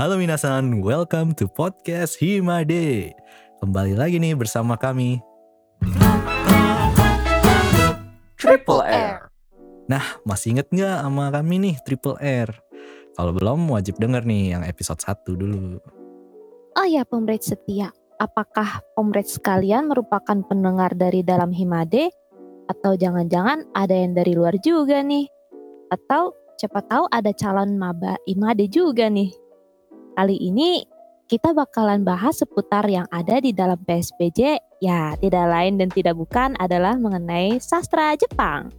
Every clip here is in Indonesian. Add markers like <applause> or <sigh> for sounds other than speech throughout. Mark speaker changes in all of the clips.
Speaker 1: Halo minasan, welcome to podcast Himade. Kembali lagi nih bersama kami
Speaker 2: Triple R.
Speaker 1: Nah, masih inget nggak sama kami nih Triple R? Kalau belum wajib denger nih yang episode 1 dulu.
Speaker 2: Oh ya, Pomret setia. Apakah Pomret sekalian merupakan pendengar dari dalam Himade? Atau jangan-jangan ada yang dari luar juga nih? Atau siapa tahu ada calon maba Himade juga nih? Kali ini kita bakalan bahas seputar yang ada di dalam PSBJ. Ya, tidak lain dan tidak bukan adalah mengenai sastra Jepang.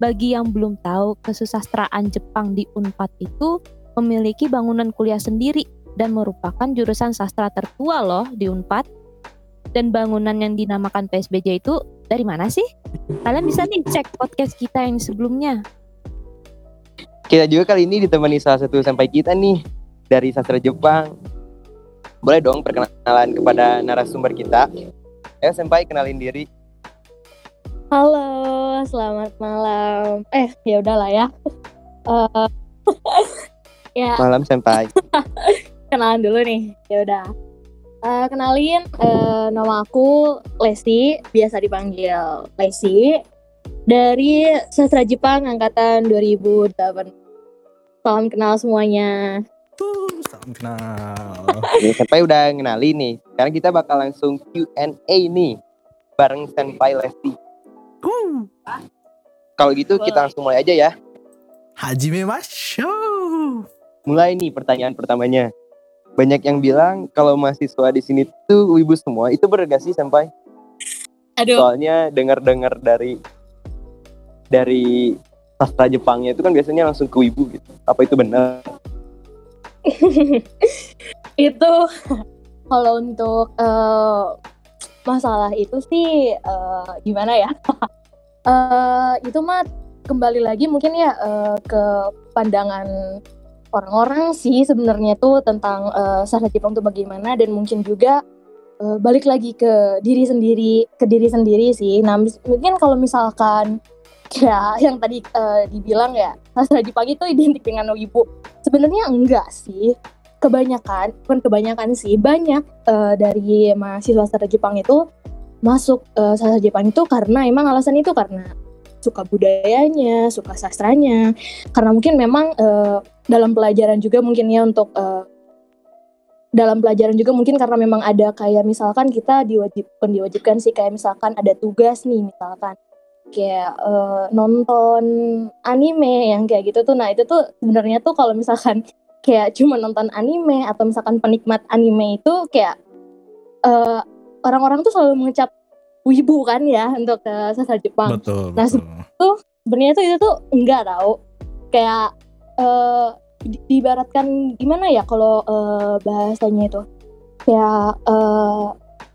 Speaker 2: Bagi yang belum tahu, kesusastraan Jepang di Unpad itu memiliki bangunan kuliah sendiri dan merupakan jurusan sastra tertua loh di Unpad. Dan bangunan yang dinamakan PSBJ itu dari mana sih? Kalian bisa nih cek podcast kita yang sebelumnya.
Speaker 3: Kita juga kali ini ditemani salah satu sampai kita nih dari sastra Jepang. Boleh dong perkenalan kepada narasumber kita. Ayo senpai kenalin diri.
Speaker 4: Halo, selamat malam. Eh, ya udahlah ya. Eh, <laughs> ya,
Speaker 3: Malam senpai. <laughs>
Speaker 4: kenalan dulu nih. Ya udah. Eh, kenalin, eh, nama aku Lesti, biasa dipanggil Lesti. Dari sastra Jepang angkatan 2008. Salam kenal semuanya.
Speaker 1: Tuh, salam kenal.
Speaker 3: Senpai udah ngenalin nih. Sekarang kita bakal langsung Q&A nih bareng senpai Lesti. Kalau gitu kita langsung mulai aja ya.
Speaker 1: Hajime Masho.
Speaker 3: Mulai nih pertanyaan pertamanya. Banyak yang bilang kalau mahasiswa di sini tuh wibu semua. Itu bener gak sih senpai?
Speaker 4: Aduh,
Speaker 3: Soalnya dengar-dengar dari dari sastra Jepangnya itu kan biasanya langsung ke wibu gitu. Apa itu benar? <laughs>
Speaker 4: itu kalau untuk eh, masalah itu sih eh, gimana ya? <laughs> Eh, itu mah kembali lagi mungkin ya eh, ke pandangan orang-orang sih sebenarnya tuh tentang eh, sastra Jepang tuh bagaimana dan mungkin juga eh, balik lagi ke diri sendiri ke diri sendiri sih. Nah mungkin kalau misalkan kayak <laughs> yang tadi eh, dibilang ya sastra Jepang itu identik dengan wibu sebenarnya enggak sih. Kebanyakan bukan kebanyakan sih banyak eh, dari mahasiswa sastra Jepang itu masuk eh, sastra Jepang itu karena emang alasan itu karena suka budayanya suka sastranya. Karena mungkin memang eh, dalam pelajaran juga mungkin ya untuk eh, dalam pelajaran juga mungkin karena memang ada kayak misalkan kita diwajib diwajibkan sih kayak misalkan ada tugas nih misalkan kayak eh, nonton anime yang kayak gitu tuh nah itu tuh sebenarnya tuh kalau misalkan kayak cuma nonton anime atau misalkan penikmat anime itu kayak eh, orang-orang tuh selalu mengecap wibu kan ya untuk ke sastra Jepang.
Speaker 1: Betul,
Speaker 4: Nah,
Speaker 1: betul.
Speaker 4: Sebenarnya tuh itu tuh enggak tahu. Kayak eh di- diibaratkan gimana ya kalau eh, bahasanya itu. Kayak eh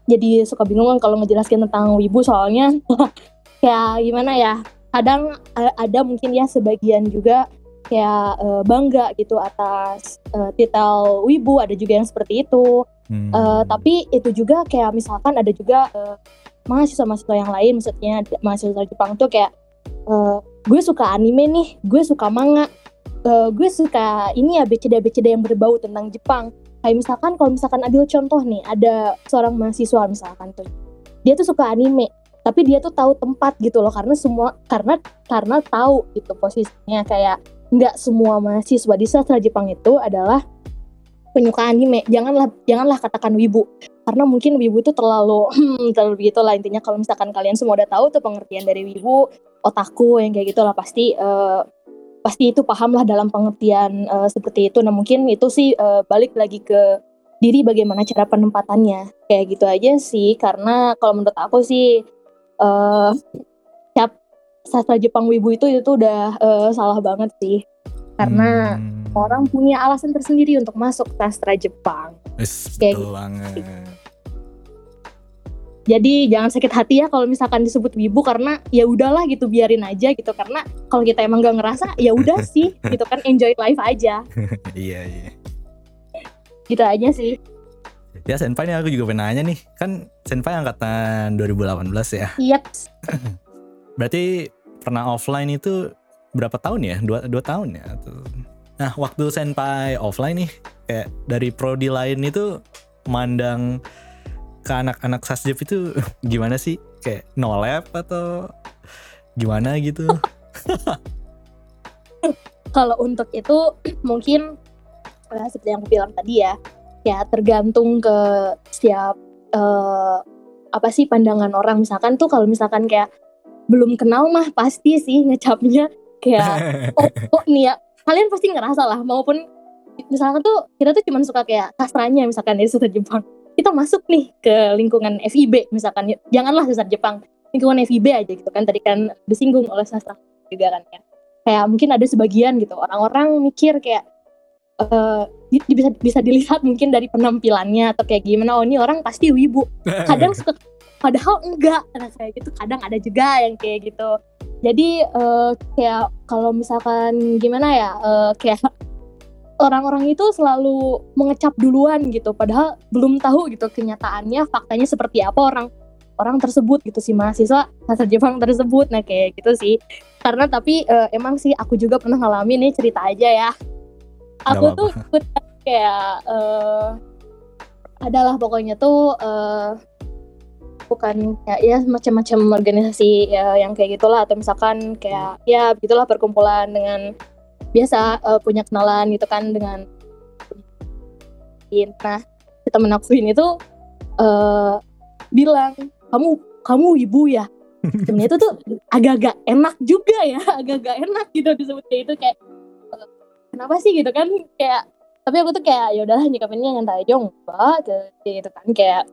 Speaker 4: jadi suka bingung kan kalau ngejelasin tentang wibu soalnya <laughs> kayak gimana ya? Kadang eh, ada mungkin ya sebagian juga kayak eh, bangga gitu atas eh, titel wibu ada juga yang seperti itu
Speaker 1: Hmm.
Speaker 4: Eh, tapi itu juga kayak misalkan ada juga eh, mahasiswa-mahasiswa yang lain maksudnya mahasiswa Jepang tuh kayak eh, gue suka anime nih gue suka manga eh, gue suka ini ya BCD-BCD yang berbau tentang Jepang kayak misalkan kalau misalkan ambil contoh nih ada seorang mahasiswa misalkan tuh dia tuh suka anime tapi dia tuh tahu tempat gitu loh karena semua karena karena tahu gitu posisinya. Kayak nggak semua mahasiswa di sastra Jepang itu adalah penyuka anime. Janganlah janganlah katakan wibu. Karena mungkin wibu itu terlalu <clears throat> hmm, terlalu begitu lah intinya. Kalau misalkan kalian semua udah tahu tuh pengertian dari wibu otaku yang kayak gitu lah pasti eh, pasti itu paham lah dalam pengertian eh, seperti itu. Nah mungkin itu sih eh, balik lagi ke diri bagaimana cara penempatannya. Kayak gitu aja sih. Karena kalau menurut aku sih eh cap sastra Jepang wibu itu itu udah eh, salah banget sih karena
Speaker 1: Hmm.
Speaker 4: orang punya alasan tersendiri untuk masuk sastra Jepang. Kayak
Speaker 1: betul banget.
Speaker 4: Jadi jangan sakit hati ya kalau misalkan disebut wibu karena ya udahlah gitu biarin aja gitu karena kalau kita emang gak ngerasa ya udah sih <laughs> gitu kan enjoy life aja <laughs>
Speaker 1: iya, iya.
Speaker 4: gitu aja sih.
Speaker 1: Ya Senpai nih aku juga pengen nanya nih Kan Senpai angkatan 2018 ya
Speaker 4: Yep. <clears throat>
Speaker 1: Berarti pernah offline itu berapa tahun ya? Dua, dua tahun ya? Nah waktu Senpai offline nih kayak dari prodi lain itu mandang ke anak-anak sasjep itu <laughs> gimana sih kayak no lab atau gimana gitu <laughs>
Speaker 4: kalau untuk itu <clears throat> mungkin eh, seperti yang aku bilang tadi ya ya tergantung ke setiap eh, apa sih pandangan orang. Misalkan tuh kalau misalkan kayak belum kenal mah pasti sih ngecapnya kayak <laughs> oh, oh nih ya? Kalian pasti ngerasa lah maupun misalkan tuh kita tuh cuma suka kayak sastranya misalkan dari sastra Jepang. Kita masuk nih ke lingkungan FIB misalkan janganlah sastra Jepang lingkungan FIB aja gitu kan tadi kan disinggung oleh sastra juga kan ya. Kayak mungkin ada sebagian gitu orang-orang mikir kayak eh di- bisa bisa dilihat mungkin dari penampilannya atau kayak gimana. Oh ini orang pasti wibu. <laughs> Kadang suka padahal enggak. Nah, kayak gitu kadang ada juga yang kayak gitu. Jadi eh, kayak kalau misalkan gimana ya eh, kayak <laughs> orang-orang itu selalu mengecap duluan gitu. Padahal belum tahu gitu kenyataannya faktanya seperti apa orang orang tersebut gitu si mahasiswa sastra Jepang tersebut. Nah kayak gitu sih. Karena tapi eh, emang sih aku juga pernah ngalamin nih cerita aja ya aku tuh ikut kayak eh adalah pokoknya tuh eh bukan kayak ya macam-macam organisasi ya, yang kayak gitulah. Atau misalkan kayak ya begitulah perkumpulan dengan biasa eh, punya kenalan gitu kan dengan nah si temen aku ini tuh eh bilang kamu kamu ibu ya? Sebenarnya itu tuh agak-agak enak juga ya <laughs> agak-agak enak gitu disebutnya. Itu kayak kenapa sih gitu kan? Kayak tapi aku tuh kayak ya udahlah nyikapinnya nyantai aja enggak kayak gitu kan. Kayak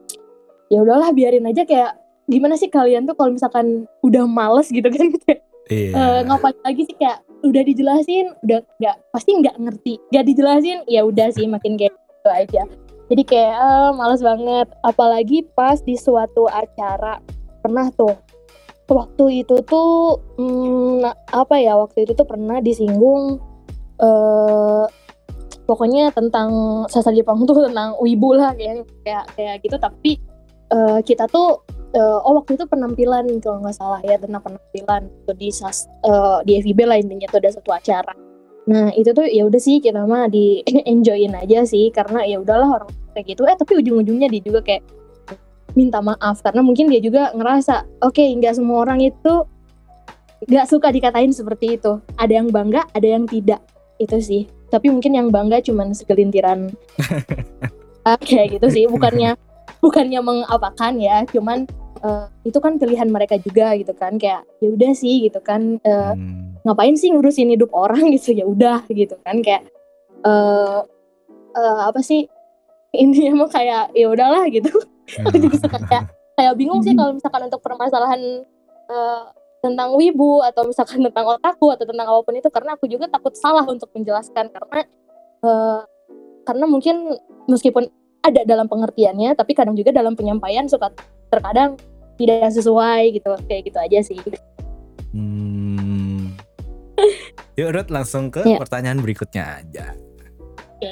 Speaker 4: ya udahlah biarin aja kayak gimana sih kalian tuh kalau misalkan udah males gitu kan. <laughs> Kayak
Speaker 1: iya.
Speaker 4: Eh, ngapain lagi sih? Kayak udah dijelasin udah nggak pasti nggak ngerti nggak dijelasin ya udah sih makin kayak gitu aja. Jadi kayak eh, males banget. Apalagi pas di suatu acara pernah tuh. Waktu itu tuh hmm, apa ya waktu itu tuh pernah disinggung eh pokoknya tentang sastra Jepang tuh tentang wibu lah kayak kayak kayak gitu. Tapi eh, kita tuh eh, oh waktu itu penampilan kalau nggak salah ya tentang penampilan itu di sas eh, di FIB lah intinya tuh ada satu acara. Nah itu tuh ya udah sih kita mah di <laughs> enjoyin aja sih karena ya udahlah orang kayak gitu. Eh tapi ujung-ujungnya dia juga kayak minta maaf karena mungkin dia juga ngerasa oke nggak semua orang itu nggak suka dikatain seperti itu. Ada yang bangga ada yang tidak itu sih. Tapi mungkin yang bangga cuman segelintiran. <laughs> Ah, kayak gitu sih. Bukannya bukannya mengapakan ya. Cuman eh, itu kan pilihan mereka juga gitu kan. Kayak ya udah sih gitu kan. Eh,
Speaker 1: Hmm.
Speaker 4: ngapain sih ngurusin hidup orang <laughs> gitu? Ya udah gitu kan. Kayak eh eh, apa sih? <laughs> Ini emang kayak ya udahlah gitu. Aku juga suka kayak kayak bingung sih kalau misalkan untuk permasalahan tentang wibu atau misalkan tentang otaku atau tentang apa pun itu karena aku juga takut salah untuk menjelaskan karena eh, karena mungkin meskipun ada dalam pengertiannya tapi kadang juga dalam penyampaian suka terkadang tidak sesuai gitu kayak gitu aja sih
Speaker 1: Hmm. Yuk Ruth langsung ke
Speaker 2: Ya.
Speaker 1: pertanyaan berikutnya aja.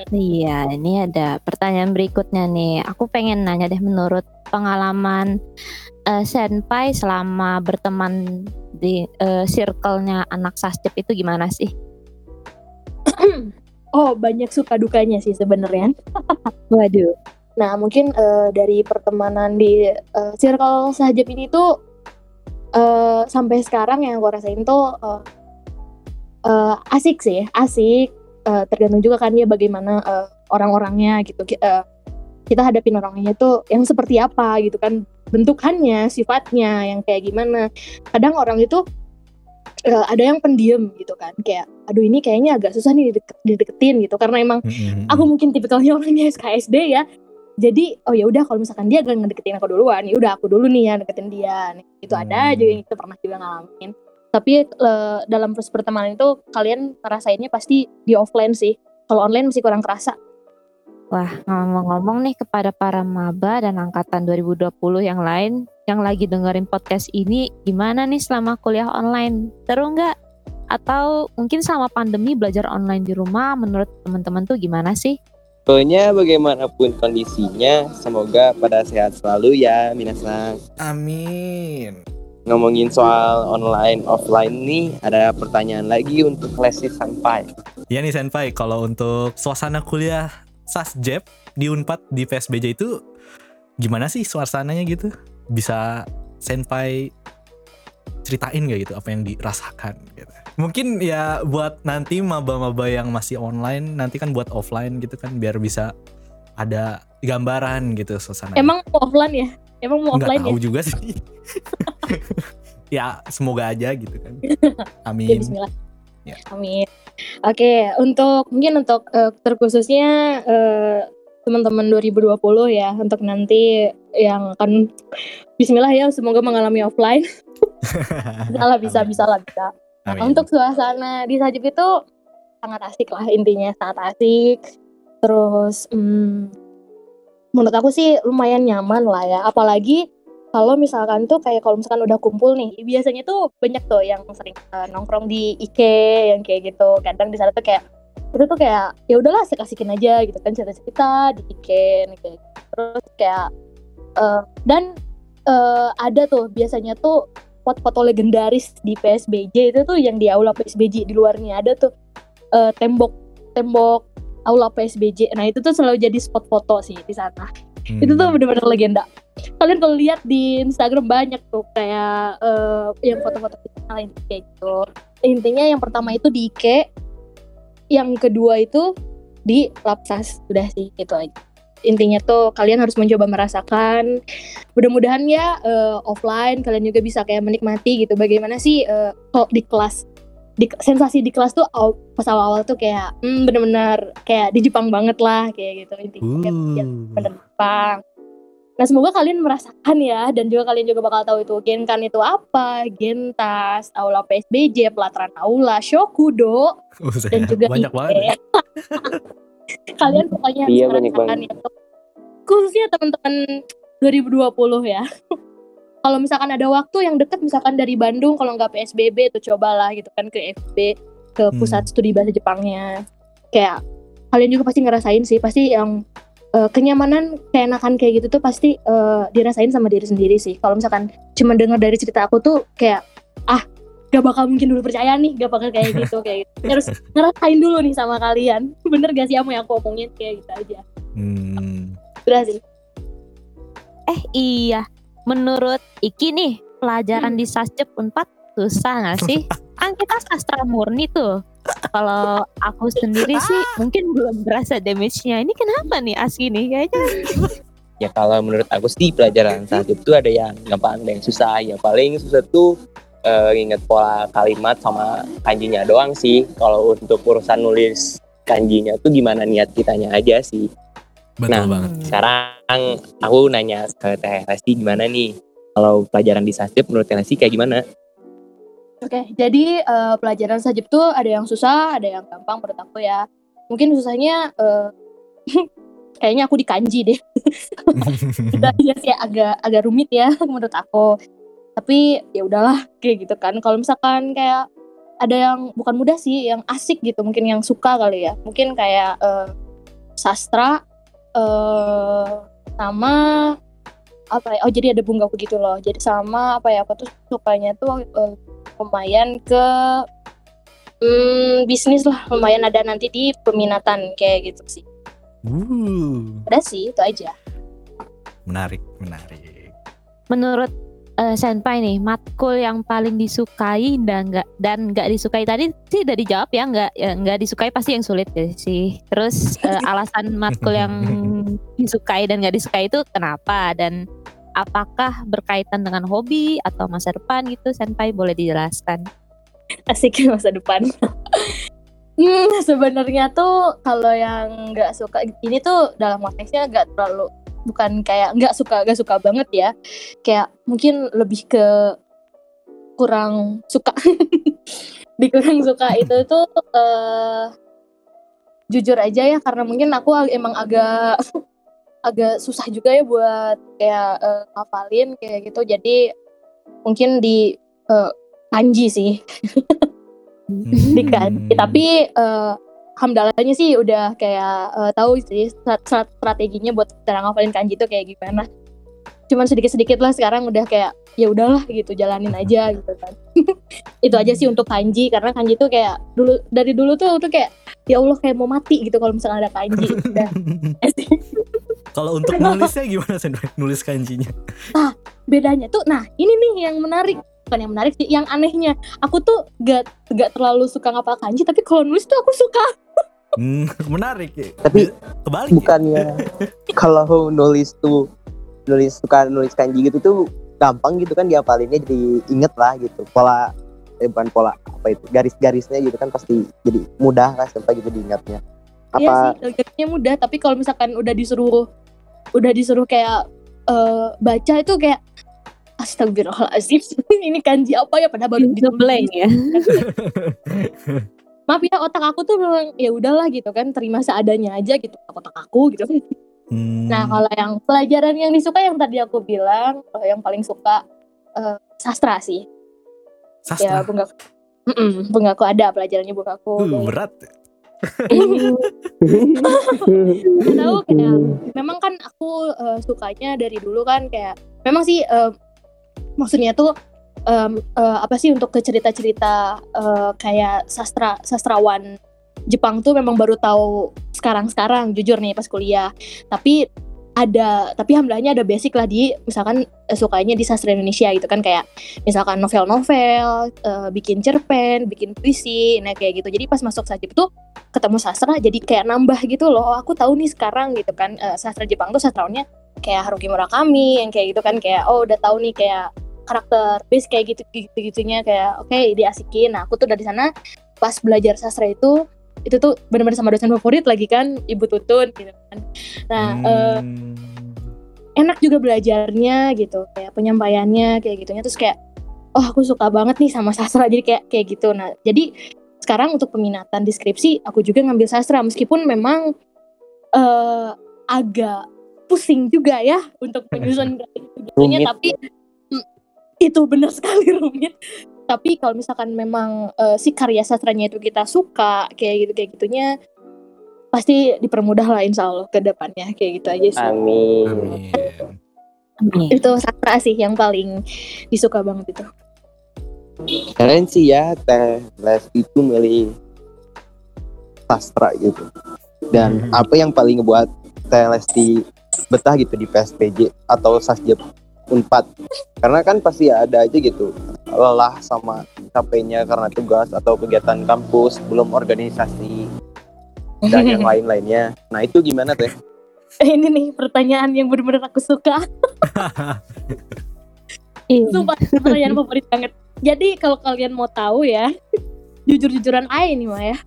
Speaker 2: Iya, ini ada pertanyaan berikutnya nih. Aku pengen nanya deh menurut pengalaman eh, senpai selama berteman di eh, circle-nya anak sasjep itu gimana sih? <clears throat>
Speaker 4: oh banyak suka dukanya sih sebenarnya <laughs>
Speaker 2: Waduh.
Speaker 4: Nah, mungkin eh, dari pertemanan di eh, circle sahajab ini tuh eh, sampai sekarang yang aku rasain tuh eh, eh, asik sih, asik. Eh, tergantung juga kan ya bagaimana eh, orang-orangnya gitu. Eh, kita hadapin orangnya tuh yang seperti apa gitu kan bentukannya, sifatnya yang kayak gimana. Kadang orang itu eh, ada yang pendiam gitu kan, kayak aduh ini kayaknya agak susah nih dideket- dideketin gitu. Karena emang
Speaker 1: Mm-mm.
Speaker 4: aku mungkin tipikalnya <laughs> orangnya SKSD ya. Jadi oh ya udah kalau misalkan dia gak ngedeketin aku duluan ya udah aku dulu nih ya deketin dia. Nih, itu ada
Speaker 1: Hmm.
Speaker 4: juga yang itu pernah juga ngalamin. Tapi eh, dalam proses pertemanan itu kalian ngerasainnya pasti di offline sih. Kalau online masih kurang kerasa
Speaker 2: Wah, ngomong-ngomong nih kepada para maba dan angkatan 2020 yang lain yang lagi dengerin podcast ini, gimana nih selama kuliah online? Seru nggak? Atau mungkin selama pandemi belajar online di rumah menurut teman-teman tuh gimana sih?
Speaker 3: Pokoknya bagaimanapun kondisinya, semoga pada sehat selalu ya minasan.
Speaker 1: Amin.
Speaker 3: Ngomongin soal online offline nih, ada pertanyaan lagi untuk Lesti Sampai.
Speaker 1: Ya nih Senpai, kalau untuk suasana kuliah Sasjep di Unpad di PSBJ itu gimana sih suasananya gitu? Bisa senpai ceritain gak gitu apa yang dirasakan gitu. Mungkin ya buat nanti maba-maba yang masih online nanti kan buat offline gitu kan biar bisa ada gambaran gitu suasana.
Speaker 4: Emang mau offline ya? Emang mau
Speaker 1: nggak
Speaker 4: offline ya?
Speaker 1: tahu juga sih. <laughs> <laughs> ya semoga aja gitu kan. <laughs>
Speaker 4: Ya,
Speaker 1: Amin. Ya.
Speaker 4: Amin. Oke, untuk mungkin untuk eh, terkhususnya eh, teman-teman 2020 ya, untuk nanti yang akan Bismillah ya, semoga mengalami offline. <laughs> Bisa lah, bisa, bisa lah, bisa. Nah,
Speaker 1: Amin.
Speaker 4: untuk suasana di Sajib itu sangat asik lah intinya, sangat asik. Terus, hmm, menurut aku sih lumayan nyaman lah ya. Apalagi kalau misalkan tuh kayak kalau misalkan udah kumpul nih, biasanya tuh banyak tuh yang sering eh, nongkrong di IKE yang kayak gitu. Kadang di sana tuh kayak itu tuh kayak ya udahlah asik-asikin aja gitu kan cerita-cerita di nih, kayak gitu. terus kayak eh, dan eh, ada tuh biasanya tuh foto-foto legendaris di PSBJ itu tuh yang di aula PSBJ di luarnya ada tuh eh, tembok tembok aula PSBJ. Nah itu tuh selalu jadi spot foto sih di sana. Itu tuh
Speaker 1: Hmm.
Speaker 4: bener-bener legenda. Kalian kalau lihat di Instagram banyak tuh kayak eh, yang foto-foto lain kayak gitu. Intinya yang pertama itu di IKE, yang kedua itu di Lapsas. Udah sih itu aja. Intinya tuh kalian harus mencoba merasakan. Mudah-mudahan ya eh, offline kalian juga bisa kayak menikmati gitu. Bagaimana sih eh, kalau di kelas di sensasi di kelas tuh aw- pas awal-awal tuh kayak hmm, bener-bener kayak di Jepang banget lah kayak gitu intinya kayak ya,
Speaker 1: Uh.
Speaker 4: bener Jepang. Nah semoga kalian merasakan ya dan juga kalian juga bakal tahu itu Genkan itu apa, Gentas, Aula PSBJ, pelataran Aula, Shokudo
Speaker 1: Buset,
Speaker 4: dan juga
Speaker 1: banyak
Speaker 4: IKE.
Speaker 1: banget. <laughs>
Speaker 4: kalian pokoknya harus
Speaker 3: Iya,
Speaker 4: merasakan itu. Khususnya teman-teman 2020 ya. <laughs> kalau misalkan ada waktu yang deket misalkan dari Bandung kalau nggak PSBB tuh cobalah gitu kan ke FB ke
Speaker 1: Hmm.
Speaker 4: pusat studi bahasa Jepangnya. Kayak kalian juga pasti ngerasain sih pasti yang eh, kenyamanan keenakan kayak gitu tuh pasti eh, dirasain sama diri sendiri sih. Kalau misalkan cuma dengar dari cerita aku tuh kayak ah gak bakal mungkin dulu percaya nih gak bakal kayak gitu kayak gitu. Harus ngerasain dulu nih sama kalian. Bener gak sih apa yang aku omongin kayak gitu aja.
Speaker 1: Hmm.
Speaker 4: Udah sih.
Speaker 2: Eh iya, menurut Iki nih pelajaran
Speaker 4: Hmm.
Speaker 2: di Sasjep Unpad susah nggak sih? <laughs> kan kita sastra murni tuh. Kalau aku sendiri sih mungkin belum berasa damage-nya. Ini kenapa nih Aski nih? Kayaknya <laughs>
Speaker 3: Ya kalau menurut aku sih pelajaran saat itu ada yang gampang ada yang susah. Ya paling susah tuh eh, ingat pola kalimat sama kanjinya doang sih. Kalau untuk urusan nulis kanjinya tuh gimana niat kitanya aja sih.
Speaker 1: Betul
Speaker 3: Nah,
Speaker 1: banget.
Speaker 3: Sekarang aku nanya ke Teh Resti gimana nih? Kalau pelajaran di Sasjep menurut Teh Resti kayak gimana?
Speaker 4: Oke, jadi eh, pelajaran sajib tuh ada yang susah, ada yang gampang menurut aku ya. Mungkin susahnya eh, <laughs> kayaknya aku di kanji deh. <laughs> Aja sih agak agak rumit ya menurut aku. Tapi ya udahlah kayak gitu kan. Kalau misalkan kayak ada yang bukan mudah sih, yang asik gitu, mungkin yang suka kali ya. Mungkin kayak eh, sastra eh sama apa ya? Oh jadi ada bungaku gitu loh. Jadi sama apa ya? Aku tuh sukanya tuh eh, lumayan ke hmm, bisnis lah. Lumayan ada nanti di peminatan kayak gitu sih.
Speaker 1: Uh,
Speaker 4: Ada sih itu aja.
Speaker 1: menarik, menarik.
Speaker 2: menurut eh, Senpai nih, matkul yang paling disukai dan nggak dan nggak disukai tadi sih udah dijawab ya nggak ya, nggak disukai pasti yang sulit ya sih. Terus eh, <laughs> alasan matkul yang disukai dan nggak disukai itu kenapa dan apakah berkaitan dengan hobi atau masa depan gitu Senpai boleh dijelaskan?
Speaker 4: asik <laughs> masa depan. hmm, sebenarnya tuh kalau yang nggak suka ini tuh dalam konteksnya nggak terlalu bukan kayak nggak suka nggak suka banget ya. Kayak mungkin lebih ke kurang suka. <laughs> Di kurang suka itu tuh eh, jujur aja ya karena mungkin aku emang agak agak susah juga ya buat kayak eh, ngafalin kayak gitu. Jadi mungkin di eh, kanji sih. Di kanji
Speaker 1: Hmm.
Speaker 4: tapi eh hamdalahnya sih udah kayak eh, tahu sih strat- strat- strateginya buat cara ngafalin kanji itu kayak gimana. Cuman sedikit-sedikit lah sekarang udah kayak ya udahlah gitu jalanin aja gitu kan. <laughs> Itu aja sih untuk kanji karena kanji tuh kayak dulu dari dulu tuh tuh kayak ya Allah kayak mau mati gitu kalau misalnya ada kanji. <laughs> Udah <laughs>
Speaker 1: Kalau untuk <laughs> nulisnya gimana Senpai? <laughs> Nulis kanjinya.
Speaker 4: bedanya tuh nah ini nih yang menarik bukan yang menarik sih yang anehnya aku tuh gak gak terlalu suka ngapal kanji tapi kalau nulis tuh aku suka <laughs>
Speaker 1: Hmm, menarik ya.
Speaker 3: Tapi
Speaker 1: kebalik. ya?
Speaker 3: bukannya kalau nulis tuh nulis suka nulis kanji gitu tuh gampang gitu kan diapalinnya jadi inget lah gitu pola eh bukan pola apa itu garis-garisnya gitu kan pasti jadi mudah lah sampai gitu diingatnya
Speaker 4: Iya
Speaker 3: apa
Speaker 4: sih, logatnya mudah, tapi kalau misalkan udah disuruh udah disuruh kayak eh, baca itu kayak astagfirullahaladzim <laughs> ini kanji apa ya pada baru
Speaker 2: Itu blank ya. <laughs>
Speaker 4: maaf ya otak aku tuh memang ya udahlah gitu kan terima seadanya aja gitu otak aku gitu
Speaker 1: Hmm.
Speaker 4: nah kalau yang pelajaran yang disuka yang tadi aku bilang eh, yang paling suka eh, sastra sih ya
Speaker 1: sastra.
Speaker 4: bunga Mm-mm, bungaku ada pelajarannya bungaku
Speaker 1: Uh, berat.
Speaker 4: Tahu kayak memang kan aku eh, sukanya dari dulu kan kayak memang sih eh, maksudnya tuh em, eh, apa sih untuk ke cerita-cerita eh, kayak sastra sastrawan Jepang tuh memang baru tahu sekarang-sekarang jujur nih pas kuliah. Tapi ada tapi alhamdulillahnya ada basic lah di misalkan eh, sukanya di sastra Indonesia gitu kan kayak misalkan novel-novel eh, bikin cerpen bikin puisi nah kayak gitu. Jadi pas masuk sajib tuh ketemu sastra jadi kayak nambah gitu loh oh, aku tahu nih sekarang gitu kan. Eh, sastra Jepang tuh sastrawannya kayak Haruki Murakami yang kayak gitu kan kayak oh udah tahu nih kayak karakter base kayak gitu gitu gitunya kayak oke diasikin. Nah aku tuh dari sana pas belajar sastra itu itu tuh benar-benar sama dosen favorit lagi kan ibu tutun gitu kan. Nah
Speaker 1: Hmm.
Speaker 4: enak juga belajarnya gitu kayak penyampaiannya kayak gitunya. Terus kayak oh aku suka banget nih sama sastra. Jadi kayak kayak gitu. Nah jadi sekarang untuk peminatan deskripsi aku juga ngambil sastra. Meskipun memang eh agak pusing juga ya untuk menyusun gitunya <laughs>
Speaker 3: Rumit.
Speaker 4: tapi mm, itu benar sekali <laughs> rumit tapi kalau misalkan memang eh, si karya sastranya itu kita suka kayak gitu kayak gitunya pasti dipermudah lah insya Allah ke depannya kayak gitu aja sih
Speaker 3: amin
Speaker 1: Amin.
Speaker 2: Amin.
Speaker 4: itu sastra sih yang paling disuka banget itu
Speaker 3: keren sih ya teh les itu milih sastra gitu dan
Speaker 1: Hmm.
Speaker 3: apa yang paling ngebuat teh Lesti betah gitu di PSPJ atau Sasjep Unpad karena kan pasti ada aja gitu lelah sama capeknya karena tugas atau kegiatan kampus belum organisasi dan yang <laughs> lain-lainnya nah itu gimana teh
Speaker 4: ini nih pertanyaan yang benar-benar aku suka <laughs>
Speaker 2: Iya.
Speaker 4: sumpah pertanyaan favorit banget jadi kalau kalian mau tahu ya jujur-jujuran aja nih Maya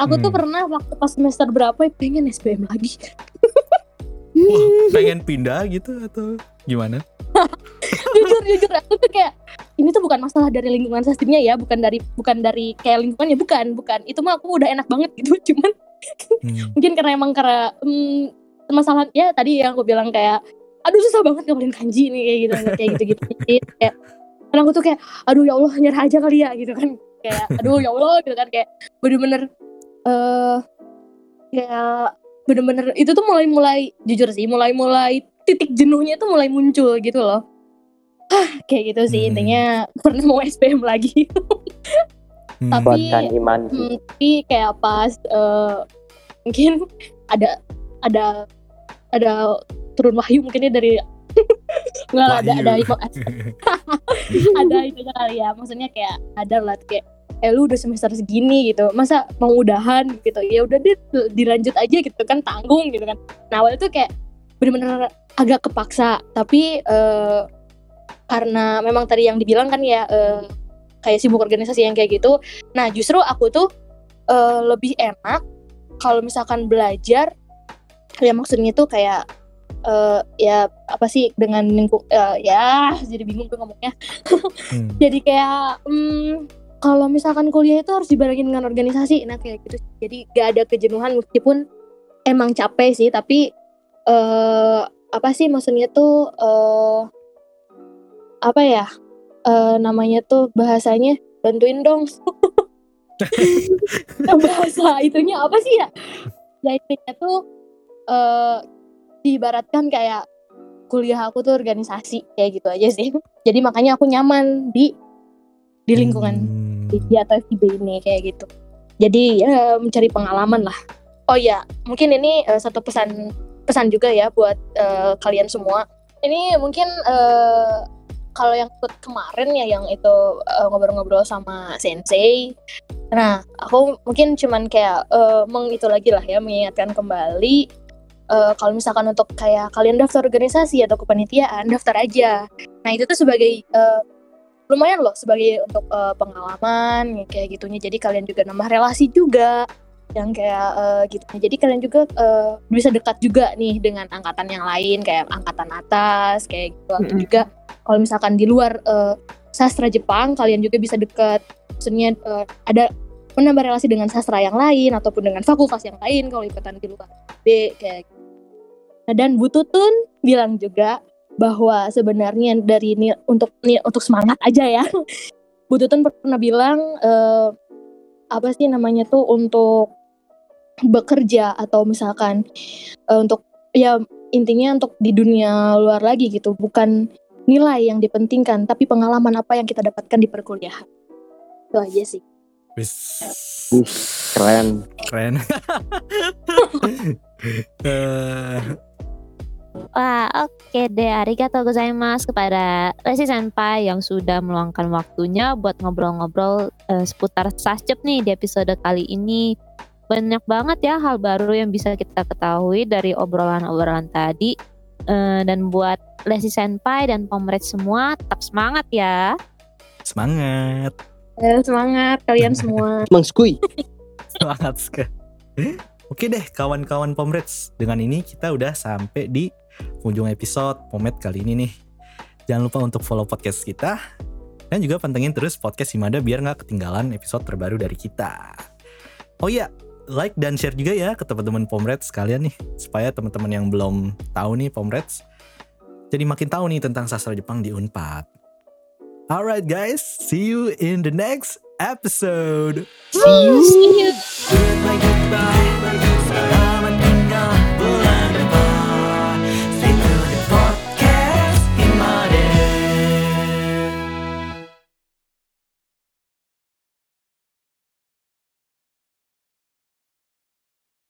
Speaker 4: aku tuh
Speaker 1: Hmm.
Speaker 4: pernah waktu pas semester berapa ya pengen SBM lagi
Speaker 1: Wah, <laughs> pengen pindah gitu atau gimana? <laughs>
Speaker 4: jujur jujur. Aku tuh kayak ini tuh bukan masalah dari lingkungan sastrinya ya bukan dari bukan dari kayak lingkungannya bukan bukan. Itu mah aku udah enak banget gitu <laughs> cuman
Speaker 1: Hmm.
Speaker 4: mungkin karena emang karena hmm, masalah ya tadi yang aku bilang kayak aduh susah banget ngapalin kanji nih kayak gitu kayak gitu gitu <laughs> kayak kadang aku tuh kayak aduh ya Allah nyerah aja kali ya gitu kan. Kayak aduh ya Allah gitu kan. Kayak bener-bener eh kayak bener-bener itu tuh mulai-mulai jujur sih mulai-mulai titik jenuhnya tuh mulai muncul gitu loh Hah, kayak gitu sih
Speaker 1: Hmm.
Speaker 4: intinya pernah mau SPM lagi
Speaker 1: Hmm.
Speaker 4: Tapi-
Speaker 3: iman
Speaker 4: Hmm, tapi kayak pas eh, mungkin ada ada ada turun wahyu mungkinnya dari <laughs> nggak ada ada <laughs> ada itu kali ya maksudnya kayak ada lah kayak eh lu udah semester segini gitu masa mau udahan gitu? Ya udah deh dilanjut aja gitu kan tanggung gitu kan. Nah awalnya tuh kayak bener-bener agak kepaksa tapi eh, karena memang tadi yang dibilang kan ya eh, kayak sibuk organisasi yang kayak gitu. Nah justru aku tuh eh, lebih enak kalau misalkan belajar ya maksudnya tuh kayak eh, ya apa sih dengan lingkup eh, ya jadi bingung tuh ngomongnya. <laughs>
Speaker 1: Hmm.
Speaker 4: jadi kayak hmm, kalau misalkan kuliah itu harus dibarengin dengan organisasi. Nah kayak gitu jadi gak ada kejenuhan meskipun emang capek sih tapi eh apa sih maksudnya tuh eh apa ya eh namanya tuh bahasanya bantuin dong. <laughs> Bahasa itunya apa sih ya? Ya intinya tuh eh diibaratkan kayak kuliah aku tuh organisasi kayak gitu aja sih. Jadi makanya aku nyaman di di lingkungan.
Speaker 1: Hmm.
Speaker 4: Di atau FIB ini kayak gitu. Jadi ya mencari pengalaman lah. Oh ya, mungkin ini eh, satu pesan pesan juga ya buat eh, kalian semua. Ini mungkin eh, kalau yang ikut kemarin ya yang itu ngobrol-ngobrol sama sensei. Nah, aku mungkin cuman kayak eh, meng itu lagi lah ya mengingatkan kembali eh, kalau misalkan untuk kayak kalian daftar organisasi atau kepanitiaan daftar aja. Nah, itu tuh sebagai eh, lumayan loh sebagai untuk eh, pengalaman ya, kayak gitunya. Jadi kalian juga nambah relasi juga yang kayak eh, gitu. Jadi kalian juga eh, bisa dekat juga nih dengan angkatan yang lain kayak angkatan atas kayak gitu. Atau
Speaker 2: Mm-mm.
Speaker 4: juga kalau misalkan di luar eh, sastra Jepang kalian juga bisa dekat. Maksudnya eh, ada menambah relasi dengan sastra yang lain ataupun dengan fakultas yang lain kalau ikutan di luar. B kayak gitu. Nah, dan Bu Tutun bilang juga bahwa sebenarnya dari ini untuk ini untuk semangat aja ya. <laughs> Bu Tutun pernah bilang eh, apa sih namanya tuh untuk bekerja atau misalkan eh, untuk ya intinya untuk di dunia luar lagi gitu, bukan nilai yang dipentingkan, tapi pengalaman apa yang kita dapatkan di perkuliahan. Itu aja sih.
Speaker 1: Wis.
Speaker 3: Keren.
Speaker 1: Keren. <laughs> Eh,
Speaker 2: Wah, oke deh. Arigatou gozaimasu kepada Resi Senpai yang sudah meluangkan waktunya buat ngobrol-ngobrol eh, seputar Sascep nih di episode kali ini. Banyak banget ya hal baru yang bisa kita ketahui dari obrolan-obrolan tadi. Eh, dan buat Resi Senpai dan Pomret semua, tetap semangat ya.
Speaker 1: semangat.
Speaker 4: Eh, semangat kalian semua. <laughs>
Speaker 1: Semangat sekali. <laughs> Oke deh kawan-kawan Pomreds. Dengan ini kita udah sampai di ujung episode Pomet kali ini nih. Jangan lupa untuk follow podcast kita. Dan juga pantengin terus podcast Himada biar nggak ketinggalan episode terbaru dari kita. Oh iya, like dan share juga ya ke teman-teman Pomreds sekalian nih. Supaya teman-teman yang belum tahu nih Pomreds. Jadi makin tahu nih tentang sastra Jepang di Unpad. Alright guys, see you in the next episode.
Speaker 3: See you.